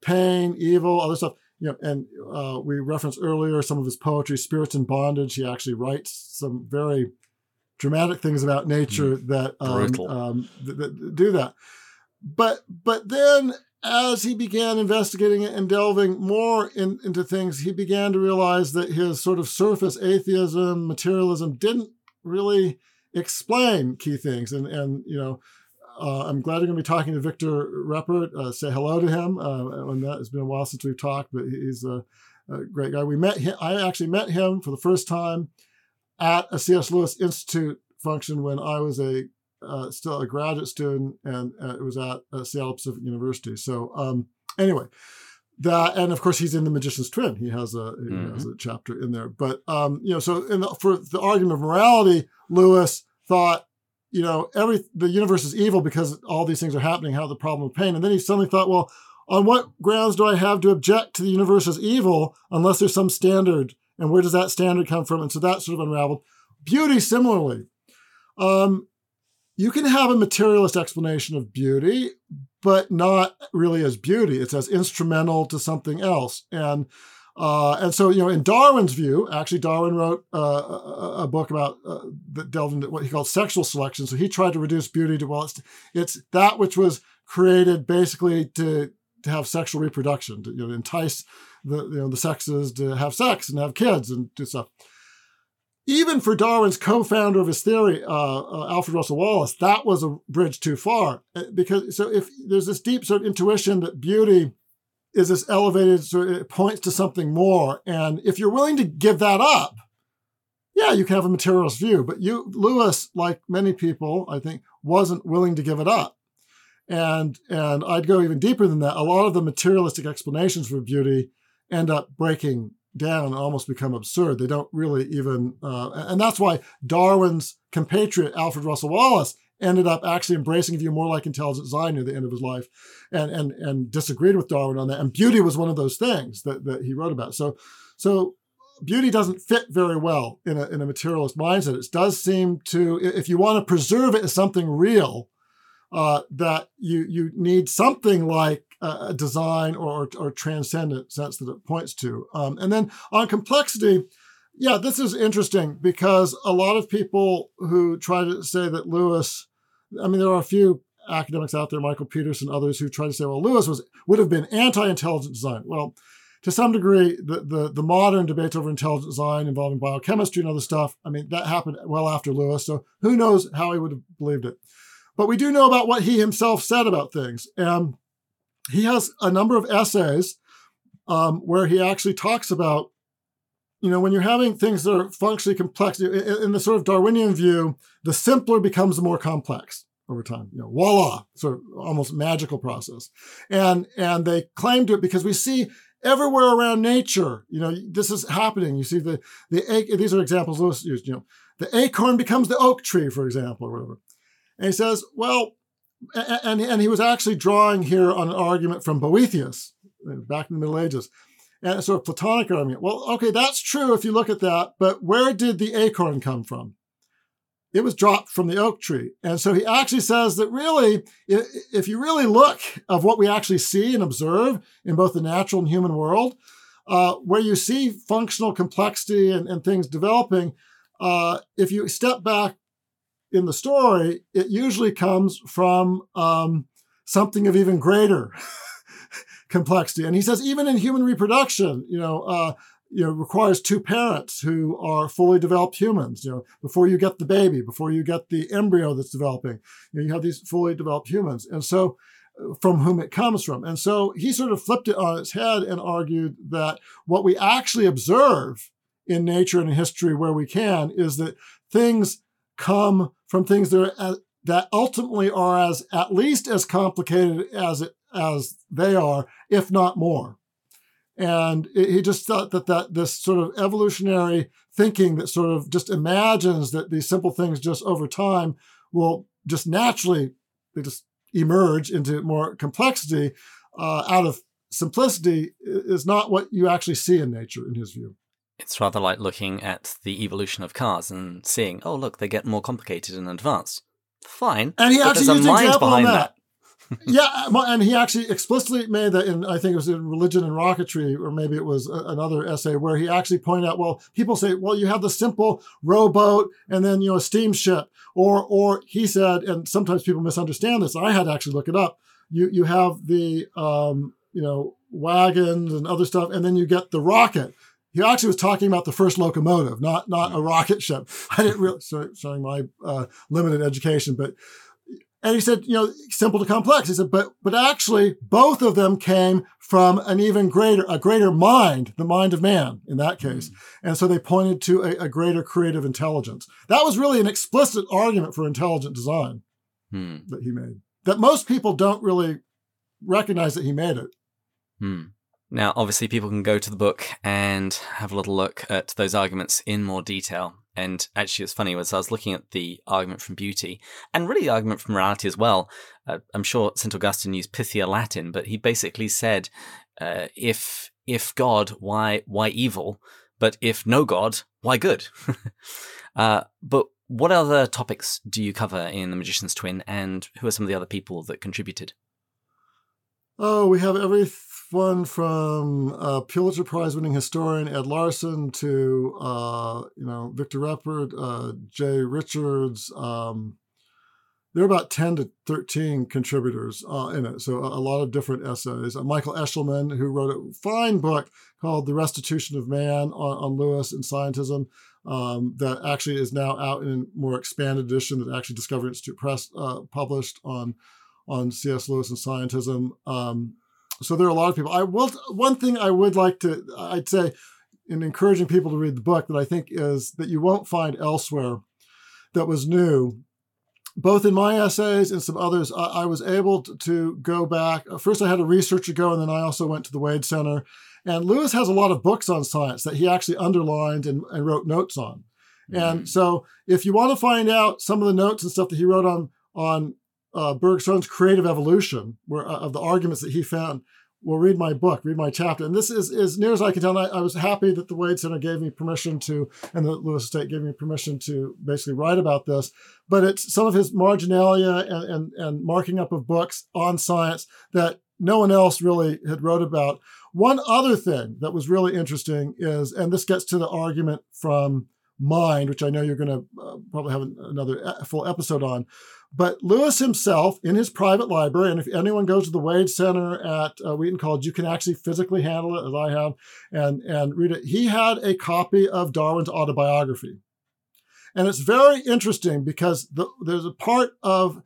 Speaker 2: Pain, evil, other stuff. You know, and uh, we referenced earlier some of his poetry, Spirits in Bondage. He actually writes some very dramatic things about nature mm, that, um, um, that, that do that but but then as he began investigating it and delving more in, into things, he began to realize that his sort of surface atheism, materialism didn't really explain key things. And and you know, uh, I'm glad you're going to be talking to Victor Reppert. Uh, say hello to him. Uh, and that has been a while since we've talked, but he's a, a, great guy. We met him. I actually met him for the first time at a C.S. Lewis Institute function when I was a uh, still a graduate student, and uh, it was at uh, Seattle Pacific University. So um, anyway, that and of course he's in the Magician's Twin. He has a mm-hmm. he has a chapter in there. But um, you know, so the, for the argument of morality, Lewis thought. You know, every the universe is evil because all these things are happening. How the problem of pain, and then he suddenly thought, well, on what grounds do I have to object to the universe as evil unless there's some standard? And where does that standard come from? And so that sort of unraveled. Beauty, similarly. Um, you can have a materialist explanation of beauty, but not really as beauty. It's as instrumental to something else. And uh, and so, you know, in Darwin's view, actually, Darwin wrote uh, a, book about uh, that delved into what he called sexual selection. So he tried to reduce beauty to well, it's, it's that which was created basically to to have sexual reproduction, to you know, entice the you know the sexes to have sex and have kids and do stuff even for Darwin's co-founder of his theory, uh, uh, Alfred Russel Wallace, that was a bridge too far. Uh, because so if there's this deep sort of intuition that beauty is this elevated, so it points to something more, and if you're willing to give that up, yeah, you can have a materialist view. But you, Lewis, like many people, I think, wasn't willing to give it up. And and I'd go even deeper than that. A lot of the materialistic explanations for beauty end up breaking down almost become absurd. They don't really even, uh, and that's why Darwin's compatriot Alfred Russel Wallace ended up actually embracing a view more like intelligent design near the end of his life, and and and disagreed with Darwin on that. And beauty was one of those things that that he wrote about. So so beauty doesn't fit very well in a in a materialist mindset. It does seem to, if you want to preserve it as something real, uh, that you you need something like a design or, or transcendent sense that it points to. Um, and then on complexity, yeah, this is interesting because a lot of people who try to say that Lewis, I mean, there are a few academics out there, Michael Peterson, others who try to say, well, Lewis was would have been anti-intelligent design. Well, to some degree, the, the, the modern debates over intelligent design involving biochemistry and other stuff, I mean, that happened well after Lewis. So who knows how he would have believed it. But we do know about what he himself said about things. And he has a number of essays um, where he actually talks about you know, when you're having things that are functionally complex, in the sort of Darwinian view, the simpler becomes the more complex over time. You know, voila, sort of almost magical process. And and they claim to it because we see everywhere around nature, you know, this is happening. You see the the these are examples Lewis used, you know, the acorn becomes the oak tree, for example, or whatever. And he says, well, and, and he was actually drawing here on an argument from Boethius uh, back in the Middle Ages and sort of Platonic argument. Well, okay, that's true if you look at that, but where did the acorn come from? It was dropped from the oak tree. And so he actually says that really, if you really look of what we actually see and observe in both the natural and human world, uh, where you see functional complexity and, and things developing, uh, if you step back in the story, it usually comes from um, something of even greater [laughs] complexity. And he says even in human reproduction, you know, uh, you know, requires two parents who are fully developed humans. You know, before you get the baby, before you get the embryo that's developing, you, know, you have these fully developed humans, and so uh, from whom it comes from. And so he sort of flipped it on its head and argued that what we actually observe in nature and in history, where we can, is that things come from things that are that ultimately are as at least as complicated as it as they are, if not more. And he just thought that, that this sort of evolutionary thinking that sort of just imagines that these simple things just over time will just naturally they just emerge into more complexity uh, out of simplicity is not what you actually see in nature, in his view.
Speaker 1: It's rather like looking at the evolution of cars and seeing, oh, look, they get more complicated and advanced. Fine.
Speaker 2: And he actually used an example on that. that [laughs] yeah, and he actually explicitly made that in I think it was in Religion and Rocketry, or maybe it was another essay where he actually pointed out, well, people say, well, you have the simple rowboat and then you know a steamship, or or he said, and sometimes people misunderstand this. I had to actually look it up. You you have the um, you know wagons and other stuff, and then you get the rocket. He actually was talking about the first locomotive, not not a rocket ship. [laughs] I didn't [laughs] really showing my uh, limited education, but and he said, you know, simple to complex. He said, but, but actually both of them came from an even greater, a greater mind, the mind of man in that case. Mm-hmm. And so they pointed to a, a, greater creative intelligence. That was really an explicit argument for intelligent design hmm. that he made that most people don't really recognize that he made it.
Speaker 1: Hmm. Now, obviously, people can go to the book and have a little look at those arguments in more detail. And actually, it's funny was I was looking at the argument from beauty and really the argument from morality as well. Uh, I'm sure St. Augustine used Pythia Latin, but he basically said, uh, if if God, why why evil? But if no God, why good? [laughs] uh, but what other topics do you cover in The Magician's Twin, and who are some of the other people that contributed?
Speaker 2: Oh, we have every one from uh, Pulitzer Prize winning historian Ed Larson to uh, you know Victor Reppert, uh, Jay Richards. Um, there are about 10 to 13 contributors uh, in it, so a, a, lot of different essays. Uh, Michael Aeschliman, who wrote a fine book called The Restitution of Man on, on Lewis and Scientism, um, that actually is now out in a more expanded edition that actually Discovery Institute Press uh, published on on C.S. Lewis and scientism. Um, so there are a lot of people. I will. One thing I would like to, I'd say, in encouraging people to read the book, that I think is that you won't find elsewhere that was new. Both in my essays and some others, I, I was able to, to go back. First, I had a researcher go, and then I also went to the Wade Center. And Lewis has a lot of books on science that he actually underlined and, and wrote notes on. Mm-hmm. And so, if you want to find out some of the notes and stuff that he wrote on on uh, Bergson's creative evolution, where uh, of the arguments that he found. Well, read my book, read my chapter, and this is as near as I can tell. I, I was happy that the Wade Center gave me permission to, and the Lewis Estate gave me permission to basically write about this. But it's some of his marginalia and, and, and marking up of books on science that no one else really had wrote about. One other thing that was really interesting is, and this gets to the argument from Mind, which I know you're going to uh, probably have another full episode on. But Lewis himself, in his private library, and if anyone goes to the Wade Center at uh, Wheaton College, you can actually physically handle it, as I have, and, and read it. He had a copy of Darwin's autobiography. And it's very interesting because the, there's a part of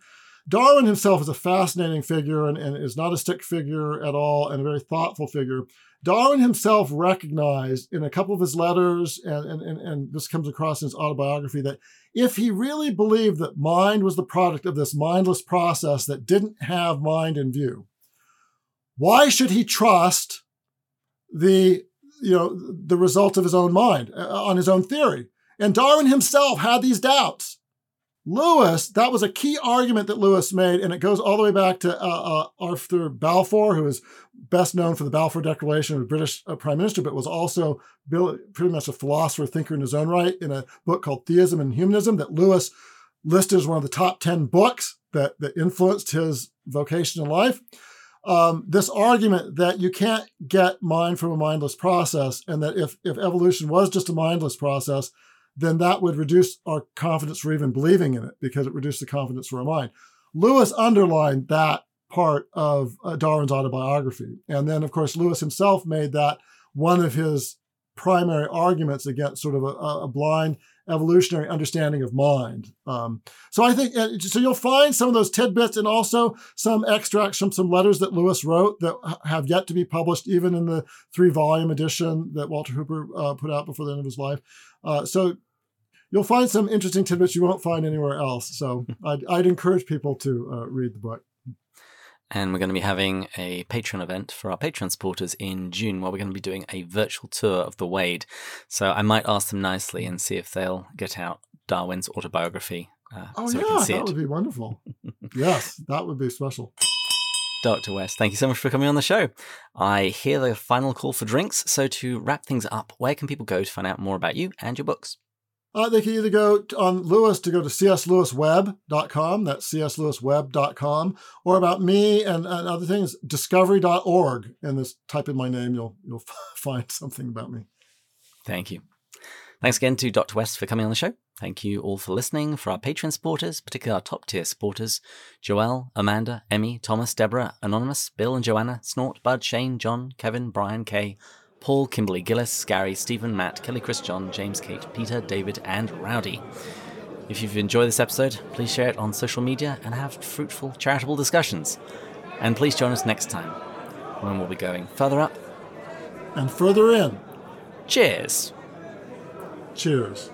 Speaker 2: Darwin himself is a fascinating figure and, and is not a stick figure at all and a very thoughtful figure. Darwin himself recognized in a couple of his letters, and, and, and, this comes across in his autobiography, that if he really believed that mind was the product of this mindless process that didn't have mind in view, why should he trust the you know the result of his own mind uh, on his own theory? And Darwin himself had these doubts. Lewis, that was a key argument that Lewis made, and it goes all the way back to uh, uh, Arthur Balfour, who is best known for the Balfour Declaration, a British uh, prime minister, but was also pretty much a philosopher, thinker in his own right, in a book called Theism and Humanism that Lewis listed as one of the top 10 books that, that influenced his vocation in life. Um, this argument that you can't get mind from a mindless process, and that if, if evolution was just a mindless process, then that would reduce our confidence for even believing in it because it reduced the confidence for our mind. Lewis underlined that part of uh, Darwin's autobiography. And then, of course, Lewis himself made that one of his primary arguments against sort of a, a blind evolutionary understanding of mind. Um, so I think so. You'll find some of those tidbits and also some extracts from some letters that Lewis wrote that have yet to be published, even in the three-volume edition that Walter Hooper uh, put out before the end of his life. Uh, so you'll find some interesting tidbits you won't find anywhere else. So [laughs] I'd, I'd encourage people to uh, read the book.
Speaker 1: And we're going to be having a Patreon event for our Patreon supporters in June where we're going to be doing a virtual tour of the Wade. So I might ask them nicely and see if they'll get out Darwin's autobiography.
Speaker 2: Uh, oh, so yeah, that it. would be wonderful. [laughs] yes, that would be special.
Speaker 1: Dr. West, thank you so much for coming on the show. I hear the final call for drinks. So, to wrap things up, where can people go to find out more about you and your books?
Speaker 2: Uh, they can either go on Lewis to go to cslewisweb.com, that's cslewisweb.com, or about me and, and other things, discovery.org. And this type in my name, you'll you'll [laughs] find something about me.
Speaker 1: Thank you. Thanks again to Dr. West for coming on the show. Thank you all for listening. For our Patreon supporters, particularly our top tier supporters, Joelle, Amanda, Emmy, Thomas, Deborah, Anonymous, Bill and Joanna, Snort, Bud, Shane, John, Kevin, Brian, Kay, Paul, Kimberly, Gillis, Gary, Stephen, Matt, Kelly, Chris, John, James, Kate, Peter, David, and Rowdy. If you've enjoyed this episode, please share it on social media and have fruitful charitable discussions. And please join us next time when we'll be going further up
Speaker 2: and further in.
Speaker 1: Cheers.
Speaker 2: Cheers.